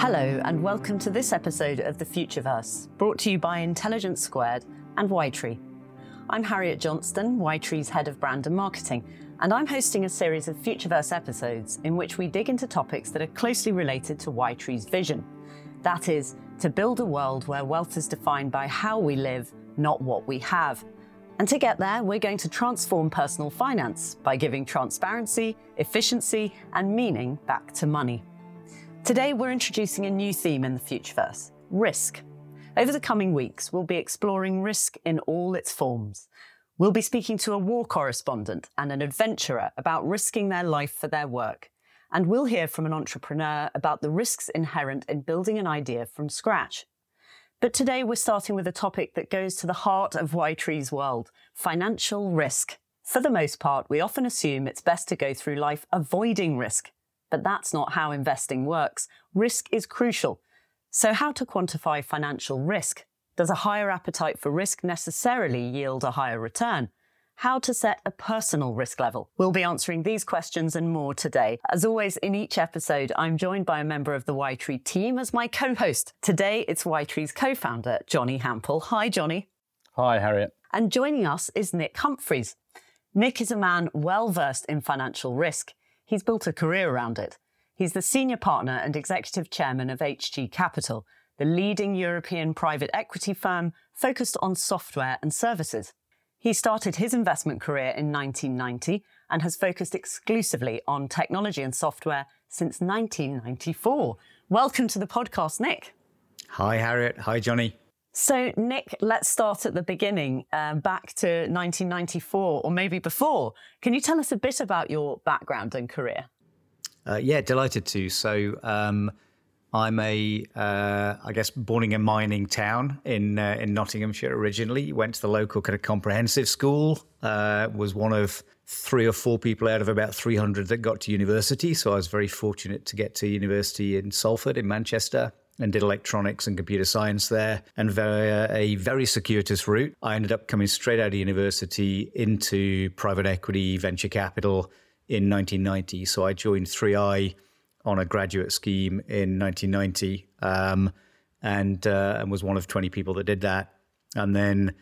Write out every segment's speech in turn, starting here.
Hello, and welcome to this episode of The Futureverse, brought to you by Intelligence Squared and Ytree. I'm Harriet Johnston, Ytree's head of brand and marketing, and I'm hosting a series of Futureverse episodes in which we dig into topics that are closely related to Ytree's vision. That is, to build a world where wealth is defined by how we live, not what we have. And to get there, we're going to transform personal finance by giving transparency, efficiency, and meaning back to money. Today, we're introducing a new theme in the Futureverse risk. Over the coming weeks, we'll be exploring risk in all its forms. We'll be speaking to a war correspondent and an adventurer about risking their life for their work. And we'll hear from an entrepreneur about the risks inherent in building an idea from scratch. But today we're starting with a topic that goes to the heart of Ytree's world financial risk. For the most part, we often assume it's best to go through life avoiding risk. But that's not how investing works. Risk is crucial. So, how to quantify financial risk? Does a higher appetite for risk necessarily yield a higher return? how to set a personal risk level. We'll be answering these questions and more today. As always, in each episode, I'm joined by a member of the Ytree team as my co host. Today, it's Ytree's co founder, Johnnie Hampel. Hi, Johnnie. Hi, Harriet. And joining us is Nic Humphries. Nic is a man well versed in financial risk. He's built a career around it. He's the senior partner and executive chairman of HG Capital, the leading European private equity firm focused on software and services. He started his investment career in 1990 and has focused exclusively on technology and software since 1994. Welcome to the podcast, Nic. Hi, Harriet. Hi, Johnnie. So, Nic, let's start at the beginning, um, back to 1994 or maybe before. Can you tell us a bit about your background and career? Uh, yeah, delighted to. So, um, I'm a, uh, I guess, born in a mining town in uh, in Nottinghamshire originally. Went to the local kind of comprehensive school. Uh, was one of three or four people out of about 300 that got to university. So I was very fortunate to get to university in Salford in Manchester and did electronics and computer science there and uh, a very circuitous route. I ended up coming straight out of university into private equity, venture capital in 1990. So I joined 3i on a graduate scheme in 1990 um, and, uh, and was one of 20 people that did that. And then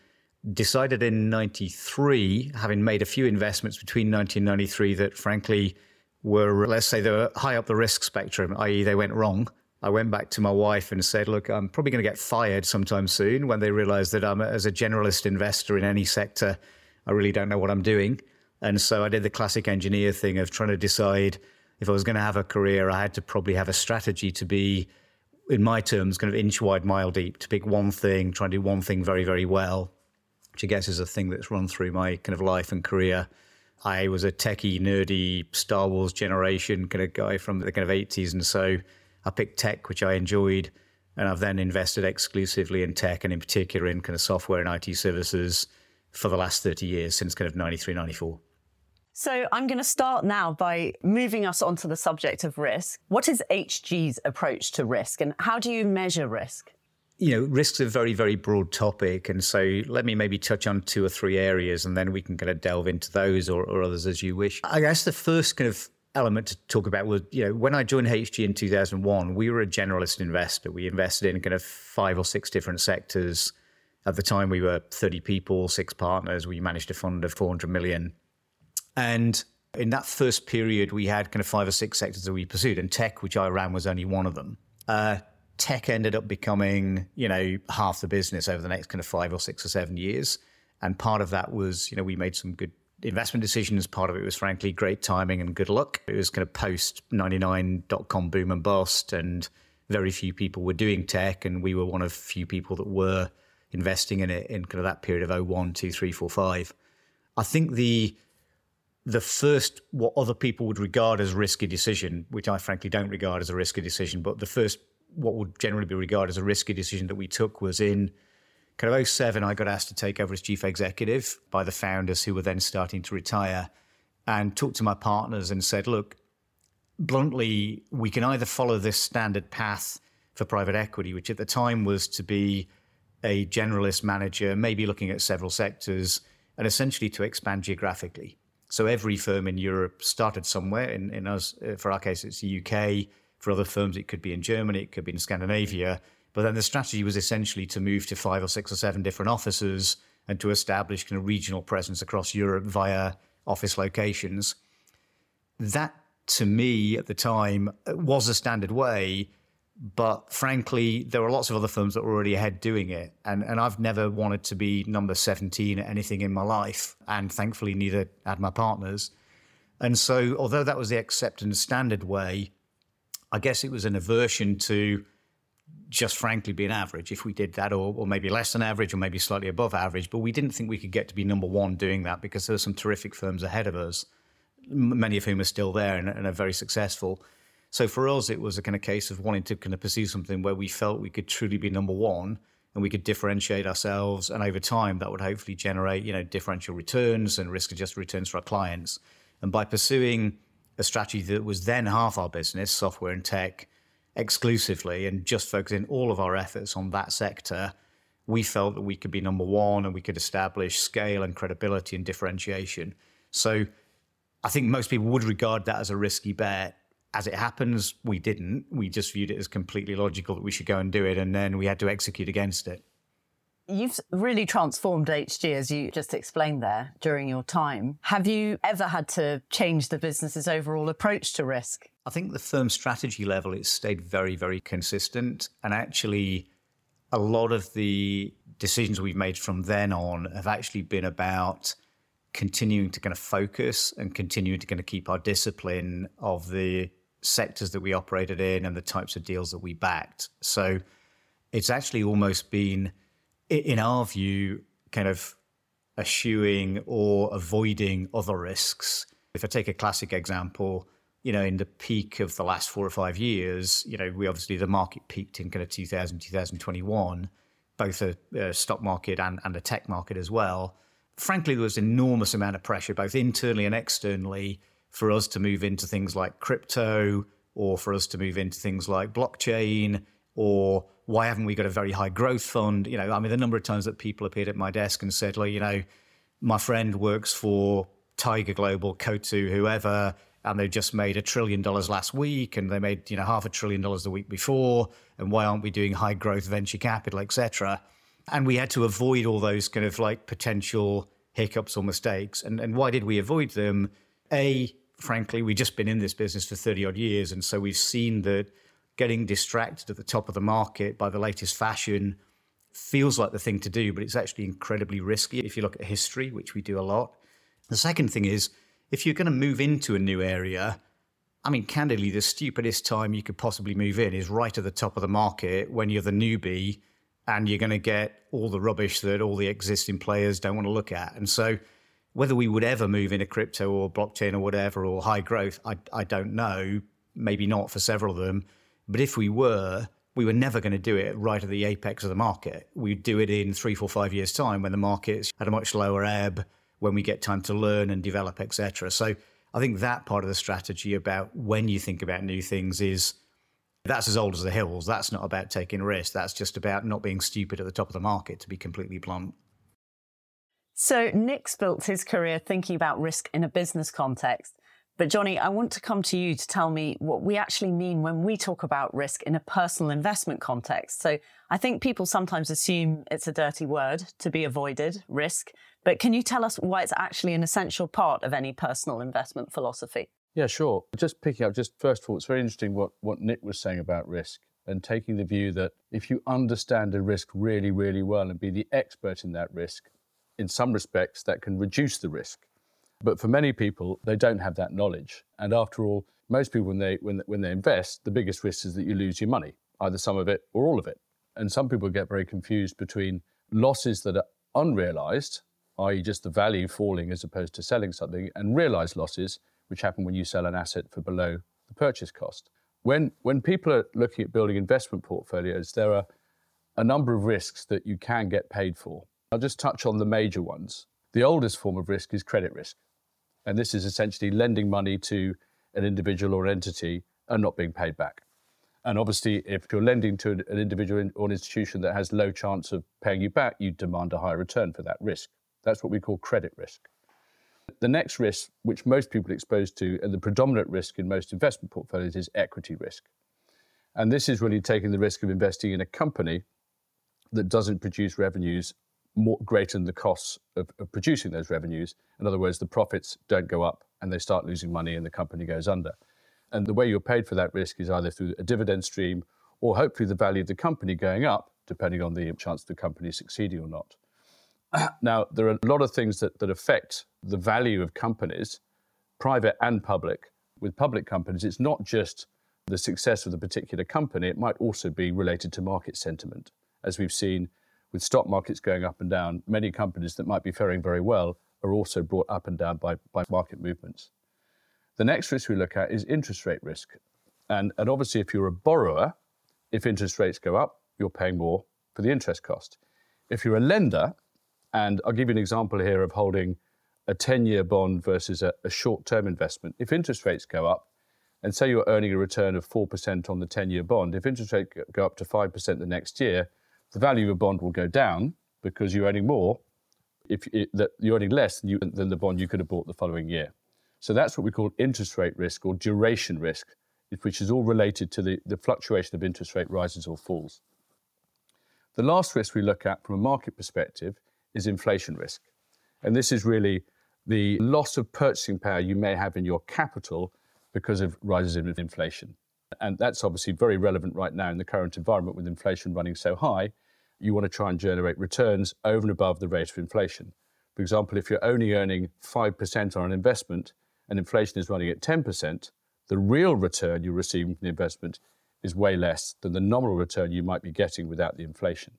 decided in 93, having made a few investments between 1993 that frankly were, let's say, they were high up the risk spectrum, i.e., they went wrong. I went back to my wife and said, Look, I'm probably going to get fired sometime soon when they realize that I'm, as a generalist investor in any sector, I really don't know what I'm doing. And so I did the classic engineer thing of trying to decide if I was going to have a career, I had to probably have a strategy to be, in my terms, kind of inch wide, mile deep, to pick one thing, try and do one thing very, very well, which I guess is a thing that's run through my kind of life and career. I was a techie, nerdy Star Wars generation kind of guy from the kind of 80s. And so I picked tech, which I enjoyed. And I've then invested exclusively in tech and in particular in kind of software and IT services for the last 30 years since kind of 93, 94. So I'm going to start now by moving us onto the subject of risk. What is HG's approach to risk and how do you measure risk? You know, risk's a very, very broad topic. And so let me maybe touch on two or three areas and then we can kind of delve into those or, or others as you wish. I guess the first kind of element to talk about was, you know, when I joined HG in 2001, we were a generalist investor. We invested in kind of five or six different sectors. At the time, we were 30 people, six partners. We managed a fund of 400 million and in that first period, we had kind of five or six sectors that we pursued, and tech, which I ran, was only one of them. Uh, tech ended up becoming, you know, half the business over the next kind of five or six or seven years. And part of that was, you know, we made some good investment decisions. Part of it was, frankly, great timing and good luck. It was kind of post 99 dot com boom and bust, and very few people were doing tech. And we were one of few people that were investing in it in kind of that period of 01, 2, 3, 4, 5. I think the the first what other people would regard as risky decision, which I frankly don't regard as a risky decision, but the first what would generally be regarded as a risky decision that we took was in kind of 07, I got asked to take over as chief executive by the founders who were then starting to retire and talked to my partners and said, look, bluntly, we can either follow this standard path for private equity, which at the time was to be a generalist manager, maybe looking at several sectors, and essentially to expand geographically. So every firm in Europe started somewhere. In, in us, uh, for our case, it's the UK. For other firms, it could be in Germany, it could be in Scandinavia. But then the strategy was essentially to move to five or six or seven different offices and to establish kind of regional presence across Europe via office locations. That, to me, at the time, uh, was a standard way. But frankly, there were lots of other firms that were already ahead doing it. And, and I've never wanted to be number 17 at anything in my life. And thankfully, neither had my partners. And so, although that was the accepted standard way, I guess it was an aversion to just frankly being average if we did that, or, or maybe less than average, or maybe slightly above average. But we didn't think we could get to be number one doing that because there were some terrific firms ahead of us, many of whom are still there and, and are very successful. So for us, it was a kind of case of wanting to kind of pursue something where we felt we could truly be number one and we could differentiate ourselves. And over time, that would hopefully generate, you know, differential returns and risk-adjusted returns for our clients. And by pursuing a strategy that was then half our business, software and tech, exclusively, and just focusing all of our efforts on that sector, we felt that we could be number one and we could establish scale and credibility and differentiation. So I think most people would regard that as a risky bet. As it happens, we didn't. We just viewed it as completely logical that we should go and do it, and then we had to execute against it. You've really transformed HG, as you just explained there, during your time. Have you ever had to change the business's overall approach to risk? I think the firm strategy level, it's stayed very, very consistent. And actually, a lot of the decisions we've made from then on have actually been about continuing to kind of focus and continuing to kind of keep our discipline of the sectors that we operated in and the types of deals that we backed. So it's actually almost been in our view, kind of eschewing or avoiding other risks. If I take a classic example, you know, in the peak of the last four or five years, you know, we obviously the market peaked in kind of 2000, 2021, both a, a stock market and, and a tech market as well. Frankly, there was an enormous amount of pressure, both internally and externally, for us to move into things like crypto or for us to move into things like blockchain or why haven't we got a very high growth fund? You know, I mean, the number of times that people appeared at my desk and said, well, you know, my friend works for Tiger Global, Coatue, whoever, and they've just made a trillion dollars last week and they made, you know, half a trillion dollars the week before. And why aren't we doing high growth venture capital, etc.? And we had to avoid all those kind of like potential hiccups or mistakes. And, and why did we avoid them? A, frankly, we've just been in this business for 30 odd years. And so we've seen that getting distracted at the top of the market by the latest fashion feels like the thing to do, but it's actually incredibly risky if you look at history, which we do a lot. The second thing is, if you're going to move into a new area, I mean, candidly, the stupidest time you could possibly move in is right at the top of the market when you're the newbie and you're going to get all the rubbish that all the existing players don't want to look at. And so, whether we would ever move into crypto or blockchain or whatever or high growth, I, I don't know. Maybe not for several of them. But if we were, we were never going to do it right at the apex of the market. We'd do it in three, four, five years' time when the market's at a much lower ebb, when we get time to learn and develop, etc. So I think that part of the strategy about when you think about new things is that's as old as the hills. That's not about taking risks. That's just about not being stupid at the top of the market, to be completely blunt. So Nic's built his career thinking about risk in a business context. But Johnnie, I want to come to you to tell me what we actually mean when we talk about risk in a personal investment context. So I think people sometimes assume it's a dirty word to be avoided, risk. But can you tell us why it's actually an essential part of any personal investment philosophy? Yeah, sure. Just picking up, just first of all, it's very interesting what, what Nic was saying about risk and taking the view that if you understand a risk really, really well and be the expert in that risk, in some respects, that can reduce the risk. But for many people, they don't have that knowledge. And after all, most people, when they, when, when they invest, the biggest risk is that you lose your money, either some of it or all of it. And some people get very confused between losses that are unrealized, i.e., just the value falling as opposed to selling something, and realized losses, which happen when you sell an asset for below the purchase cost. When, when people are looking at building investment portfolios, there are a number of risks that you can get paid for. I'll just touch on the major ones. The oldest form of risk is credit risk. And this is essentially lending money to an individual or entity and not being paid back. And obviously, if you're lending to an individual or an institution that has low chance of paying you back, you demand a higher return for that risk. That's what we call credit risk. The next risk, which most people are exposed to, and the predominant risk in most investment portfolios, is equity risk. And this is really taking the risk of investing in a company that doesn't produce revenues more greater than the costs of, of, producing those revenues. In other words, the profits don't go up and they start losing money and the company goes under. And the way you're paid for that risk is either through a dividend stream or hopefully the value of the company going up, depending on the chance of the company succeeding or not. now, there are a lot of things that, that affect the value of companies, private and public. With public companies, it's not just the success of the particular company, it might also be related to market sentiment. As we've seen with stock markets going up and down, many companies that might be faring very well are also brought up and down by, by market movements. The next risk we look at is interest rate risk. And, and obviously, if you're a borrower, if interest rates go up, you're paying more for the interest cost. If you're a lender, and I'll give you an example here of holding a 10 year bond versus a, a short term investment. If interest rates go up, and say you're earning a return of 4% on the 10 year bond, if interest rates go up to 5% the next year, the value of a bond will go down because you're earning more. If it, that you're earning less than, you, than the bond you could have bought the following year. So that's what we call interest rate risk or duration risk, which is all related to the, the fluctuation of interest rate rises or falls. The last risk we look at from a market perspective is inflation risk. And this is really the loss of purchasing power you may have in your capital because of rises in inflation. And that's obviously very relevant right now in the current environment with inflation running so high. You want to try and generate returns over and above the rate of inflation. For example, if you're only earning 5% on an investment and inflation is running at 10%, the real return you're receiving from the investment is way less than the nominal return you might be getting without the inflation.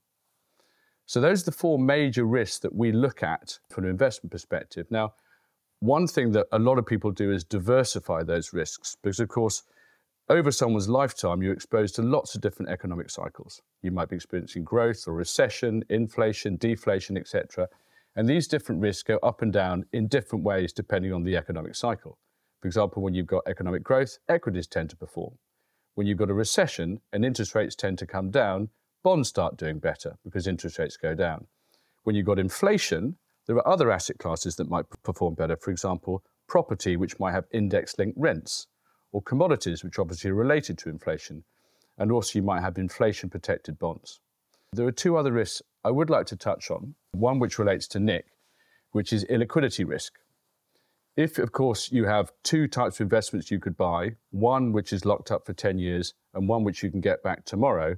So those are the four major risks that we look at from an investment perspective. Now, one thing that a lot of people do is diversify those risks because, of course, over someone's lifetime, you're exposed to lots of different economic cycles. You might be experiencing growth or recession, inflation, deflation, etc. And these different risks go up and down in different ways depending on the economic cycle. For example, when you've got economic growth, equities tend to perform. When you've got a recession and interest rates tend to come down, bonds start doing better because interest rates go down. When you've got inflation, there are other asset classes that might perform better. For example, property, which might have index linked rents, or commodities, which obviously are related to inflation. And also, you might have inflation protected bonds. There are two other risks I would like to touch on. One which relates to Nic, which is illiquidity risk. If, of course, you have two types of investments you could buy, one which is locked up for 10 years and one which you can get back tomorrow,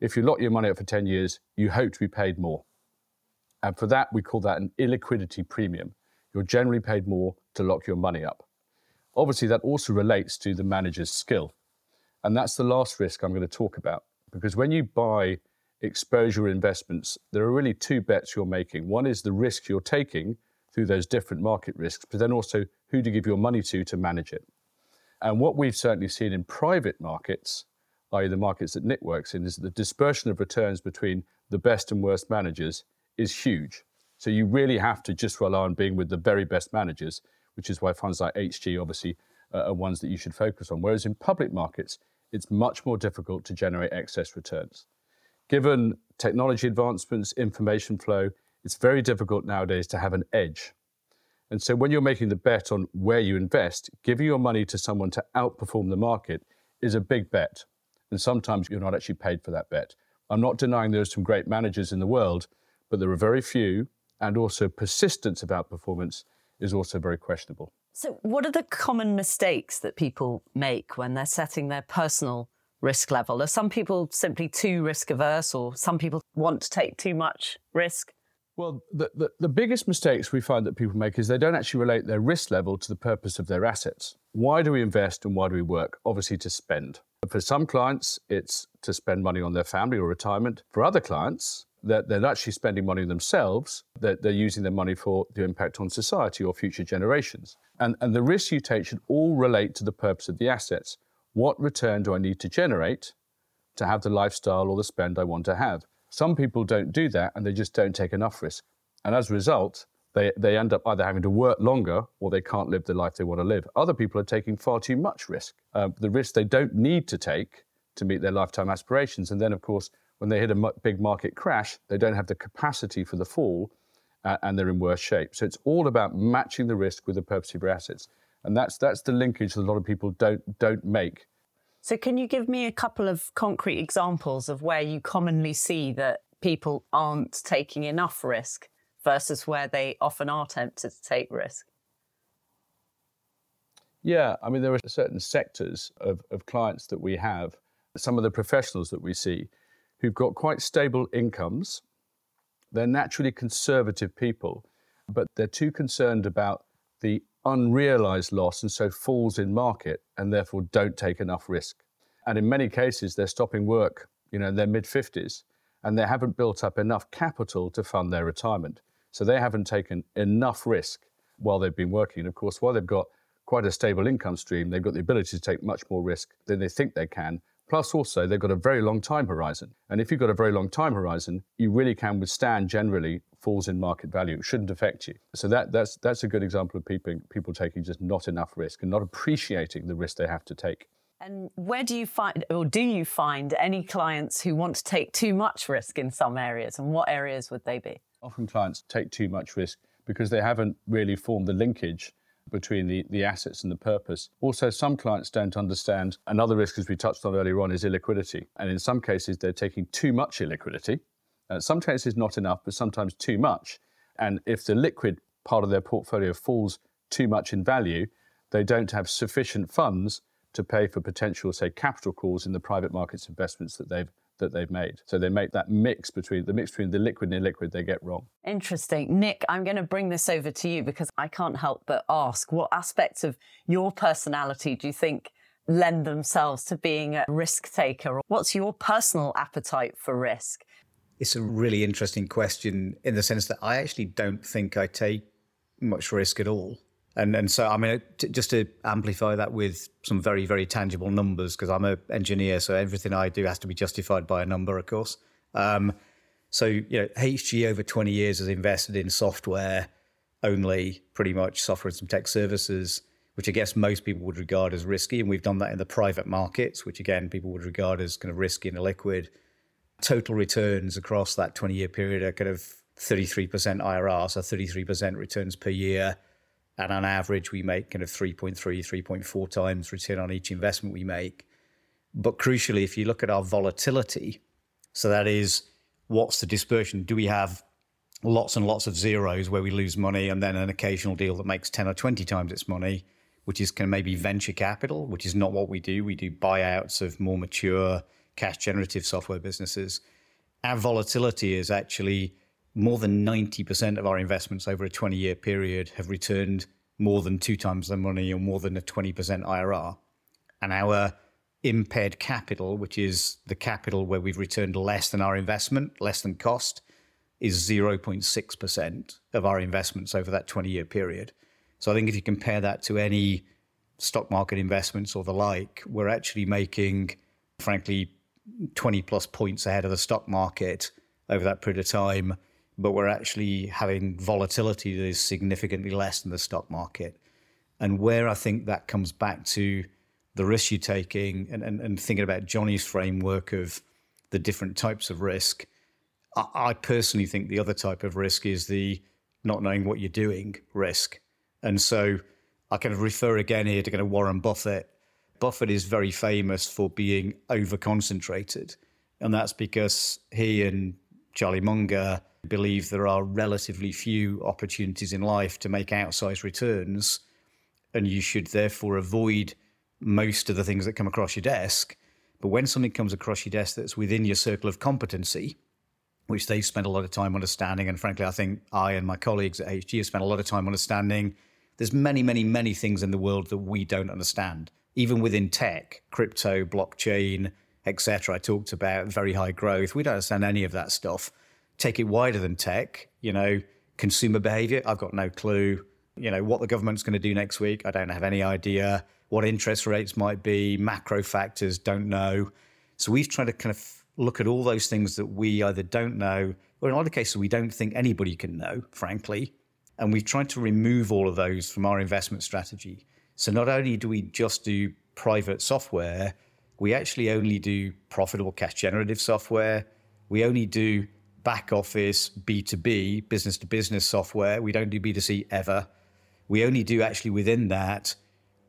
if you lock your money up for 10 years, you hope to be paid more. And for that, we call that an illiquidity premium. You're generally paid more to lock your money up. Obviously, that also relates to the manager's skill. And that's the last risk I'm going to talk about. Because when you buy exposure investments, there are really two bets you're making. One is the risk you're taking through those different market risks, but then also who to give your money to to manage it. And what we've certainly seen in private markets i.e., the markets that Nic works in, is the dispersion of returns between the best and worst managers is huge. So you really have to just rely on being with the very best managers, which is why funds like HG obviously uh, are ones that you should focus on. Whereas in public markets, it's much more difficult to generate excess returns. Given technology advancements, information flow, it's very difficult nowadays to have an edge. And so when you're making the bet on where you invest, giving your money to someone to outperform the market is a big bet and sometimes you're not actually paid for that bet. I'm not denying there are some great managers in the world, but there are very few, and also persistence of outperformance is also very questionable. So, what are the common mistakes that people make when they're setting their personal risk level? Are some people simply too risk averse, or some people want to take too much risk? Well, the, the, the, biggest mistakes we find that people make is they don't actually relate their risk level to the purpose of their assets. Why do we invest and why do we work? Obviously, to spend. For some clients, it's to spend money on their family or retirement. For other clients, they're, they're actually spending money themselves, they're, they're using their money for the impact on society or future generations. And, and the risks you take should all relate to the purpose of the assets. What return do I need to generate to have the lifestyle or the spend I want to have? Some people don't do that and they just don't take enough risk. And as a result, they, they end up either having to work longer or they can't live the life they want to live. Other people are taking far too much risk, uh, the risk they don't need to take to meet their lifetime aspirations. And then, of course, when they hit a big market crash, they don't have the capacity for the fall uh, and they're in worse shape. So it's all about matching the risk with the purpose of your assets. And that's, that's the linkage that a lot of people don't, don't make. So, can you give me a couple of concrete examples of where you commonly see that people aren't taking enough risk versus where they often are tempted to take risk? Yeah, I mean, there are certain sectors of, of clients that we have, some of the professionals that we see, who've got quite stable incomes. They're naturally conservative people, but they're too concerned about the unrealized loss and so falls in market and therefore don't take enough risk. And in many cases, they're stopping work, you know, in their mid 50s and they haven't built up enough capital to fund their retirement. So they haven't taken enough risk while they've been working. And of course, while they've got quite a stable income stream, they've got the ability to take much more risk than they think they can. Plus, also, they've got a very long time horizon. And if you've got a very long time horizon, you really can withstand generally falls in market value. It shouldn't affect you. So that, that's, that's a good example of people, people taking just not enough risk and not appreciating the risk they have to take. And where do you find, or do you find any clients who want to take too much risk in some areas? And what areas would they be? Often clients take too much risk because they haven't really formed the linkage between the, the assets and the purpose. Also, some clients don't understand another risk, as we touched on earlier on, is illiquidity. And in some cases, they're taking too much illiquidity. Uh, some cases, not enough, but sometimes too much. And if the liquid part of their portfolio falls too much in value, they don't have sufficient funds to pay for potential, say, capital calls in the private markets investments that they've that they've made. So they make that mix between the mix between the liquid and illiquid they get wrong. Interesting. Nic, I'm going to bring this over to you because I can't help but ask what aspects of your personality do you think lend themselves to being a risk taker? What's your personal appetite for risk? It's a really interesting question in the sense that I actually don't think I take much risk at all. And and so I mean, just to amplify that with some very very tangible numbers, because I'm an engineer, so everything I do has to be justified by a number, of course. Um, so you know, HG over 20 years has invested in software only, pretty much software and some tech services, which I guess most people would regard as risky, and we've done that in the private markets, which again people would regard as kind of risky and illiquid. Total returns across that 20 year period are kind of 33% IRR, so 33% returns per year and on average, we make kind of 3.3, 3.4 times return on each investment we make. But crucially, if you look at our volatility, so that is what's the dispersion? Do we have lots and lots of zeros where we lose money and then an occasional deal that makes 10 or 20 times its money, which is kind of maybe venture capital, which is not what we do. We do buyouts of more mature cash generative software businesses. Our volatility is actually more than 90% of our investments over a 20 year period have returned more than two times the money or more than a 20% IRR. And our impaired capital, which is the capital where we've returned less than our investment, less than cost, is 0.6% of our investments over that 20 year period. So I think if you compare that to any stock market investments or the like, we're actually making, frankly, 20 plus points ahead of the stock market over that period of time but we're actually having volatility that is significantly less than the stock market. And where I think that comes back to the risk you're taking and, and, and thinking about Johnnie's framework of the different types of risk, I, I personally think the other type of risk is the not knowing what you're doing risk. And so I kind of refer again here to kind of Warren Buffett. Buffett is very famous for being over concentrated. And that's because he and Charlie Munger believe there are relatively few opportunities in life to make outsized returns, and you should therefore avoid most of the things that come across your desk. But when something comes across your desk that's within your circle of competency, which they've spent a lot of time understanding, and frankly, I think I and my colleagues at HG have spent a lot of time understanding. There's many, many, many things in the world that we don't understand, even within tech, crypto, blockchain, etc. I talked about very high growth. We don't understand any of that stuff take it wider than tech, you know, consumer behavior, I've got no clue. You know, what the government's going to do next week, I don't have any idea. What interest rates might be, macro factors, don't know. So we've tried to kind of look at all those things that we either don't know, or in a lot of cases, we don't think anybody can know, frankly. And we've tried to remove all of those from our investment strategy. So not only do we just do private software, we actually only do profitable cash generative software. We only do back office B2B, business to business software. We don't do B2C ever. We only do actually within that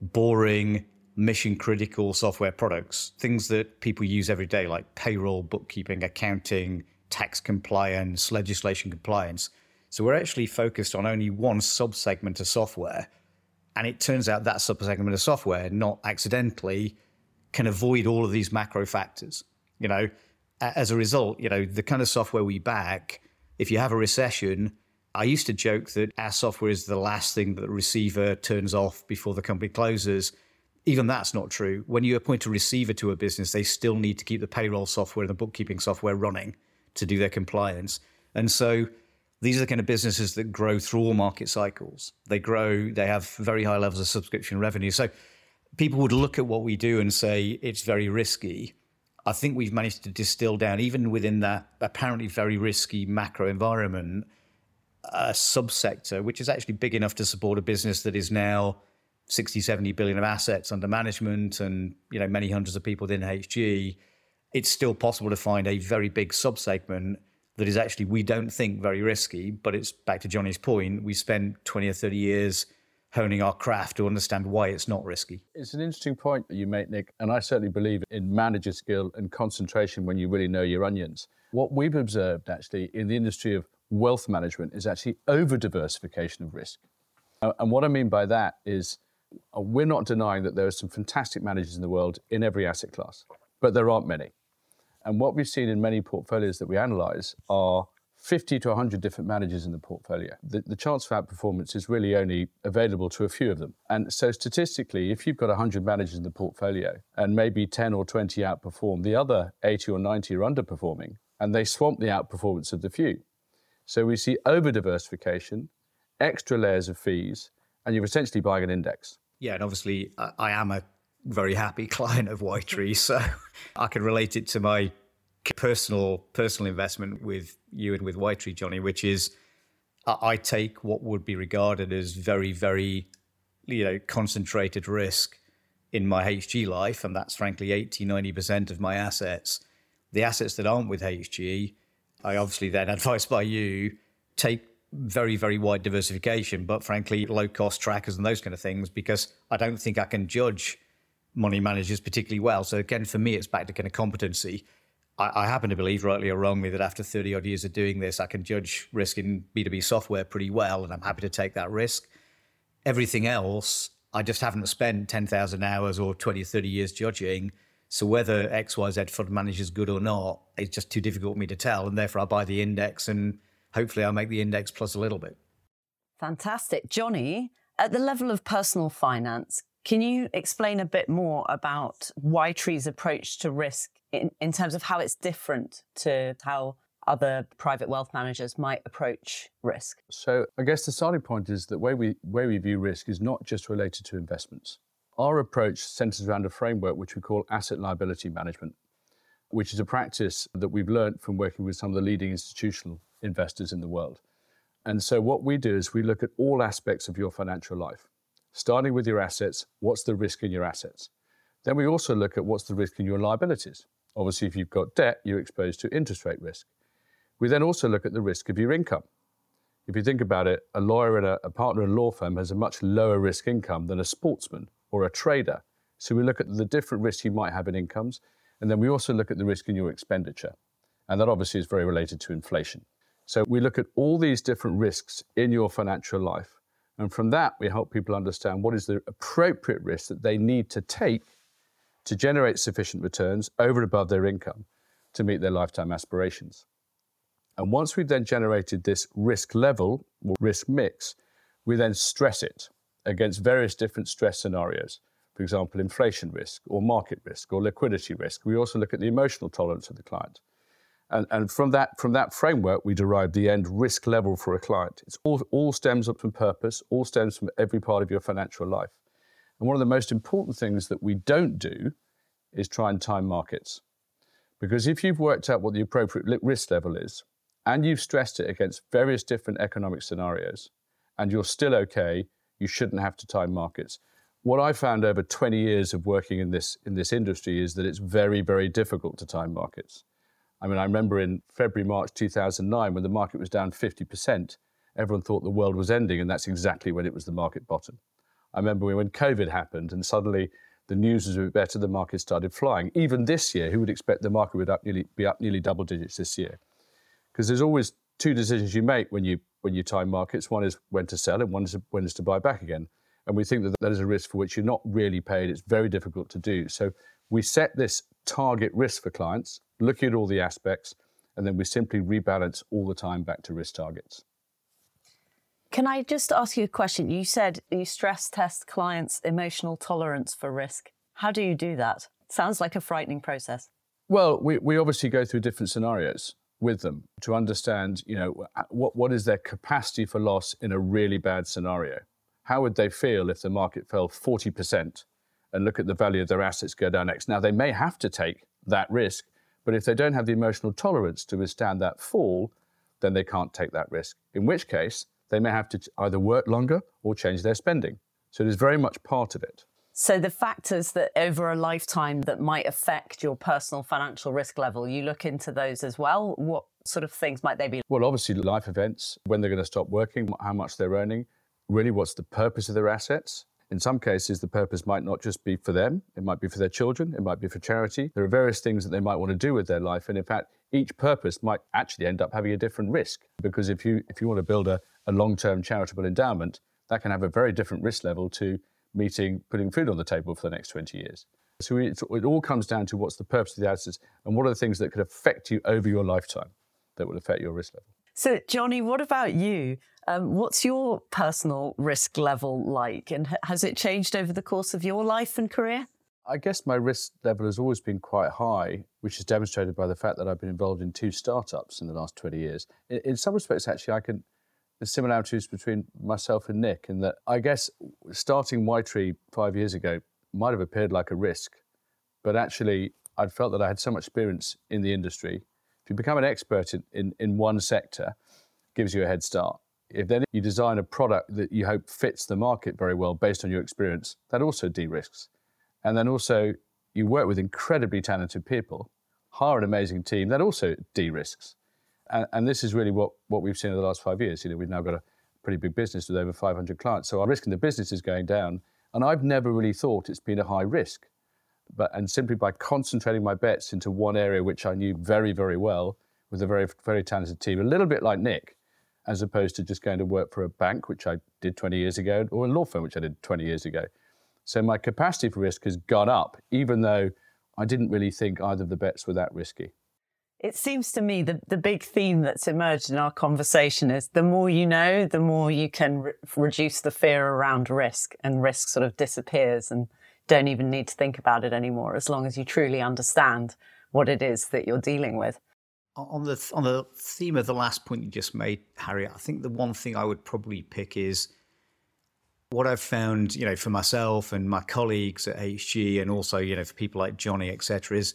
boring, mission critical software products, things that people use every day, like payroll, bookkeeping, accounting, tax compliance, legislation compliance. So we're actually focused on only one subsegment of software. And it turns out that subsegment of software, not accidentally, can avoid all of these macro factors. You know, as a result, you know, the kind of software we back, if you have a recession, I used to joke that our software is the last thing that the receiver turns off before the company closes even that's not true. When you appoint a receiver to a business, they still need to keep the payroll software and the bookkeeping software running to do their compliance. And so these are the kind of businesses that grow through all market cycles. They grow, they have very high levels of subscription revenue. So people would look at what we do and say it's very risky. I think we've managed to distill down, even within that apparently very risky macro environment, a subsector which is actually big enough to support a business that is now 60, 70 billion of assets under management and, you know, many hundreds of people within HG, it's still possible to find a very big subsegment that is actually, we don't think very risky, but it's back to Johnnie's point. We spent 20 or 30 years honing our craft to understand why it's not risky. It's an interesting point that you make, Nic, and I certainly believe in manager skill and concentration when you really know your onions. What we've observed actually in the industry of wealth management is actually over diversification of risk. And what I mean by that is uh, we're not denying that there are some fantastic managers in the world in every asset class, but there aren't many. And what we've seen in many portfolios that we analyze are 50 to 100 different managers in the portfolio. The, the, chance for outperformance is really only available to a few of them. And so, statistically, if you've got 100 managers in the portfolio and maybe 10 or 20 outperform, the other 80 or 90 are underperforming, and they swamp the outperformance of the few. So, we see over diversification, extra layers of fees, and you're essentially buying an index yeah, and obviously I, am a very happy client of Ytree, so I can relate it to my personal personal investment with you and with Ytree, Johnnie, which is I take what would be regarded as very, very, you know, concentrated risk in my HG life, and that's frankly 80, 90% of my assets. The assets that aren't with HG, I obviously then advised by you, take very, very wide diversification, but frankly, low cost trackers and those kind of things, because I don't think I can judge money managers particularly well. So again, for me, it's back to kind of competency. I, I happen to believe, rightly or wrongly, that after 30 odd years of doing this, I can judge risk in B2B software pretty well, and I'm happy to take that risk. Everything else, I just haven't spent 10,000 hours or 20 30 years judging. So whether XYZ fund manager is good or not, it's just too difficult for me to tell. And therefore, I buy the index and hopefully I'll make the index plus a little bit. Fantastic. Johnnie, at the level of personal finance, can you explain a bit more about Ytree's approach to risk in, in terms of how it's different to how other private wealth managers might approach risk? So I guess the starting point is that way we way we view risk is not just related to investments. Our approach centers around a framework which we call asset liability management, which is a practice that we've learned from working with some of the leading institutional investors in the world. And so, what we do is we look at all aspects of your financial life, starting with your assets what's the risk in your assets? Then we also look at what's the risk in your liabilities. Obviously, if you've got debt, you're exposed to interest rate risk. We then also look at the risk of your income. If you think about it, a lawyer and a, a partner in a law firm has a much lower risk income than a sportsman or a trader. So we look at the different risks you might have in incomes, and then we also look at the risk in your expenditure. And that obviously is very related to inflation. So we look at all these different risks in your financial life. And from that, we help people understand what is the appropriate risk that they need to take to generate sufficient returns over and above their income to meet their lifetime aspirations. And once we've then generated this risk level or risk mix, we then stress it against various different stress scenarios. For example, inflation risk or market risk or liquidity risk. We also look at the emotional tolerance of the client. And, and from, that, from that framework, we derive the end risk level for a client. It all, all stems up from purpose, all stems from every part of your financial life. And one of the most important things that we don't do is try and time markets. Because if you've worked out what the appropriate risk level is, and you've stressed it against various different economic scenarios, and you're still okay, you shouldn't have to time markets. What I found over 20 years of working in this, in this industry is that it's very, very difficult to time markets. I mean, I remember in February, March 2009, when the market was down 50%, everyone thought the world was ending, and that's exactly when it was the market bottom. I remember when COVID happened, and suddenly the news was a bit better, the market started flying. Even this year, who would expect the market would up nearly, be up nearly double digits this year? Because there's always two decisions you make when you when you time markets. One is when to sell, and one is when is to buy back again. And we think that that is a risk for which you're not really paid. It's very difficult to do. So we set this target risk for clients, looking at all the aspects, and then we simply rebalance all the time back to risk targets. Can I just ask you a question? You said you stress test clients' emotional tolerance for risk. How do you do that? Sounds like a frightening process. Well, we, we obviously go through different scenarios with them to understand, you know, what, what is their capacity for loss in a really bad scenario. How would they feel if the market fell 40% and look at the value of their assets go down X? Now, they may have to take that risk, but if they don't have the emotional tolerance to withstand that fall, then they can't take that risk. In which case, they may have to either work longer or change their spending. So it is very much part of it. So the factors that over a lifetime that might affect your personal financial risk level, you look into those as well. What sort of things might they be? Well, obviously life events, when they're going to stop working, how much they're earning, really what's the purpose of their assets. In some cases, the purpose might not just be for them, it might be for their children, it might be for charity. There are various things that they might want to do with their life. And in fact, each purpose might actually end up having a different risk. Because if you, if you want to build a, a long term charitable endowment, that can have a very different risk level to meeting, putting food on the table for the next 20 years. So it, it all comes down to what's the purpose of the assets and what are the things that could affect you over your lifetime that will affect your risk level. So, Johnnie, what about you? Um, what's your personal risk level like, and has it changed over the course of your life and career? I guess my risk level has always been quite high, which is demonstrated by the fact that I've been involved in two startups in the last 20 years. In, in some respects, actually, I can the similarities between myself and Nic in that I guess starting Ytree five years ago might have appeared like a risk, but actually I'd felt that I had so much experience in the industry. If you become an expert in, in, in one sector, gives you a head start. If then you design a product that you hope fits the market very well based on your experience, that also de-risks. And then also you work with incredibly talented people, hire an amazing team, that also de-risks and, and, this is really what, what we've seen in the last five years. You know, we've now got a pretty big business with over 500 clients. So our risk in the business is going down. And I've never really thought it's been a high risk. But, and simply by concentrating my bets into one area which I knew very, very well with a very, very talented team, a little bit like Nic, as opposed to just going to work for a bank, which I did 20 years ago, or a law firm, which I did 20 years ago. So my capacity for risk has gone up, even though I didn't really think either of the bets were that risky. It seems to me that the big theme that's emerged in our conversation is the more you know, the more you can re- reduce the fear around risk, and risk sort of disappears and don't even need to think about it anymore as long as you truly understand what it is that you're dealing with. On the on the theme of the last point you just made, Harry, I think the one thing I would probably pick is what I've found, you know, for myself and my colleagues at HG, and also, you know, for people like Johnnie, etc., is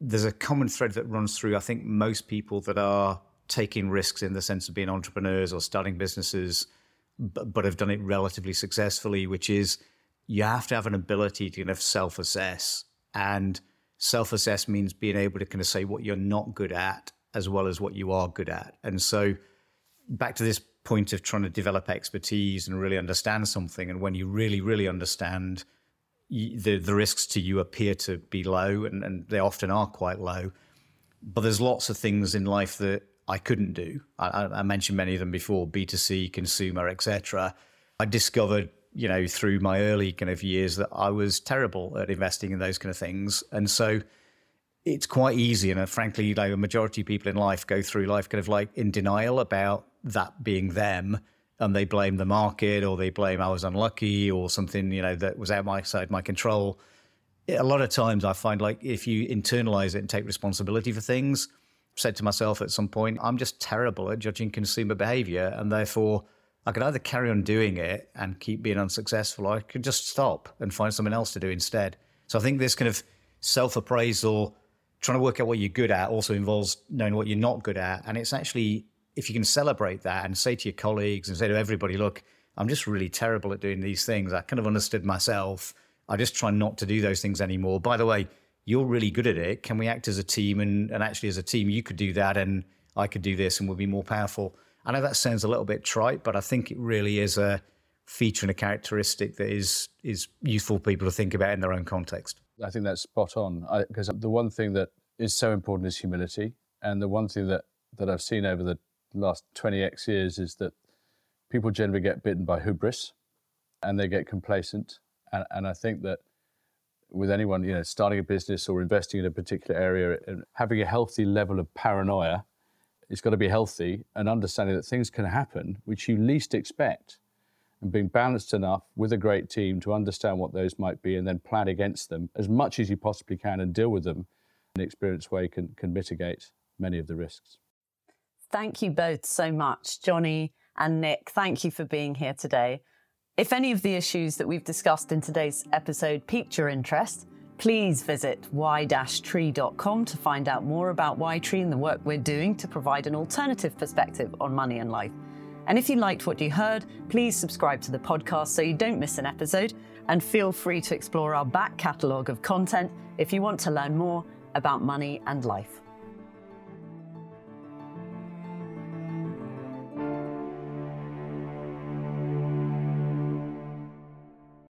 there's a common thread that runs through, I think, most people that are taking risks in the sense of being entrepreneurs or starting businesses, but, but have done it relatively successfully, which is you have to have an ability to kind of self assess. And self assess means being able to kind of say what you're not good at as well as what you are good at. And so, back to this point of trying to develop expertise and really understand something. And when you really, really understand, the the risks to you appear to be low, and, and they often are quite low. But there's lots of things in life that I couldn't do. I, I mentioned many of them before: B2C, consumer, etc. I discovered, you know, through my early kind of years that I was terrible at investing in those kind of things, and so it's quite easy. And uh, frankly, you know, a majority of people in life go through life kind of like in denial about that being them and they blame the market or they blame I was unlucky or something, you know, that was outside my side my control. A lot of times I find like if you internalize it and take responsibility for things, said to myself at some point, I'm just terrible at judging consumer behavior. And therefore, I could either carry on doing it and keep being unsuccessful, or I could just stop and find something else to do instead. So I think this kind of self appraisal, trying to work out what you're good at, also involves knowing what you're not good at. And it's actually if you can celebrate that and say to your colleagues and say to everybody, look, I'm just really terrible at doing these things. I kind of understood myself. I just try not to do those things anymore. By the way, you're really good at it. Can we act as a team? And, and actually, as a team, you could do that and I could do this and we'll be more powerful. I know that sounds a little bit trite, but I think it really is a feature and a characteristic that is is useful for people to think about in their own context. I think that's spot on because the one thing that is so important is humility, and the one thing that that I've seen over the last 20x years is that people generally get bitten by hubris and they get complacent. And, and I think that with anyone, you know, starting a business or investing in a particular area, having a healthy level of paranoia, it's got to be healthy and understanding that things can happen which you least expect and being balanced enough with a great team to understand what those might be and then plan against them as much as you possibly can and deal with them in an experienced way can, can mitigate many of the risks. Thank you both so much, Johnnie and Nic. Thank you for being here today. If any of the issues that we've discussed in today's episode piqued your interest, please visit y-tree.com to find out more about Ytree and the work we're doing to provide an alternative perspective on money and life. And if you liked what you heard, please subscribe to the podcast so you don't miss an episode. And feel free to explore our back catalogue of content if you want to learn more about money and life.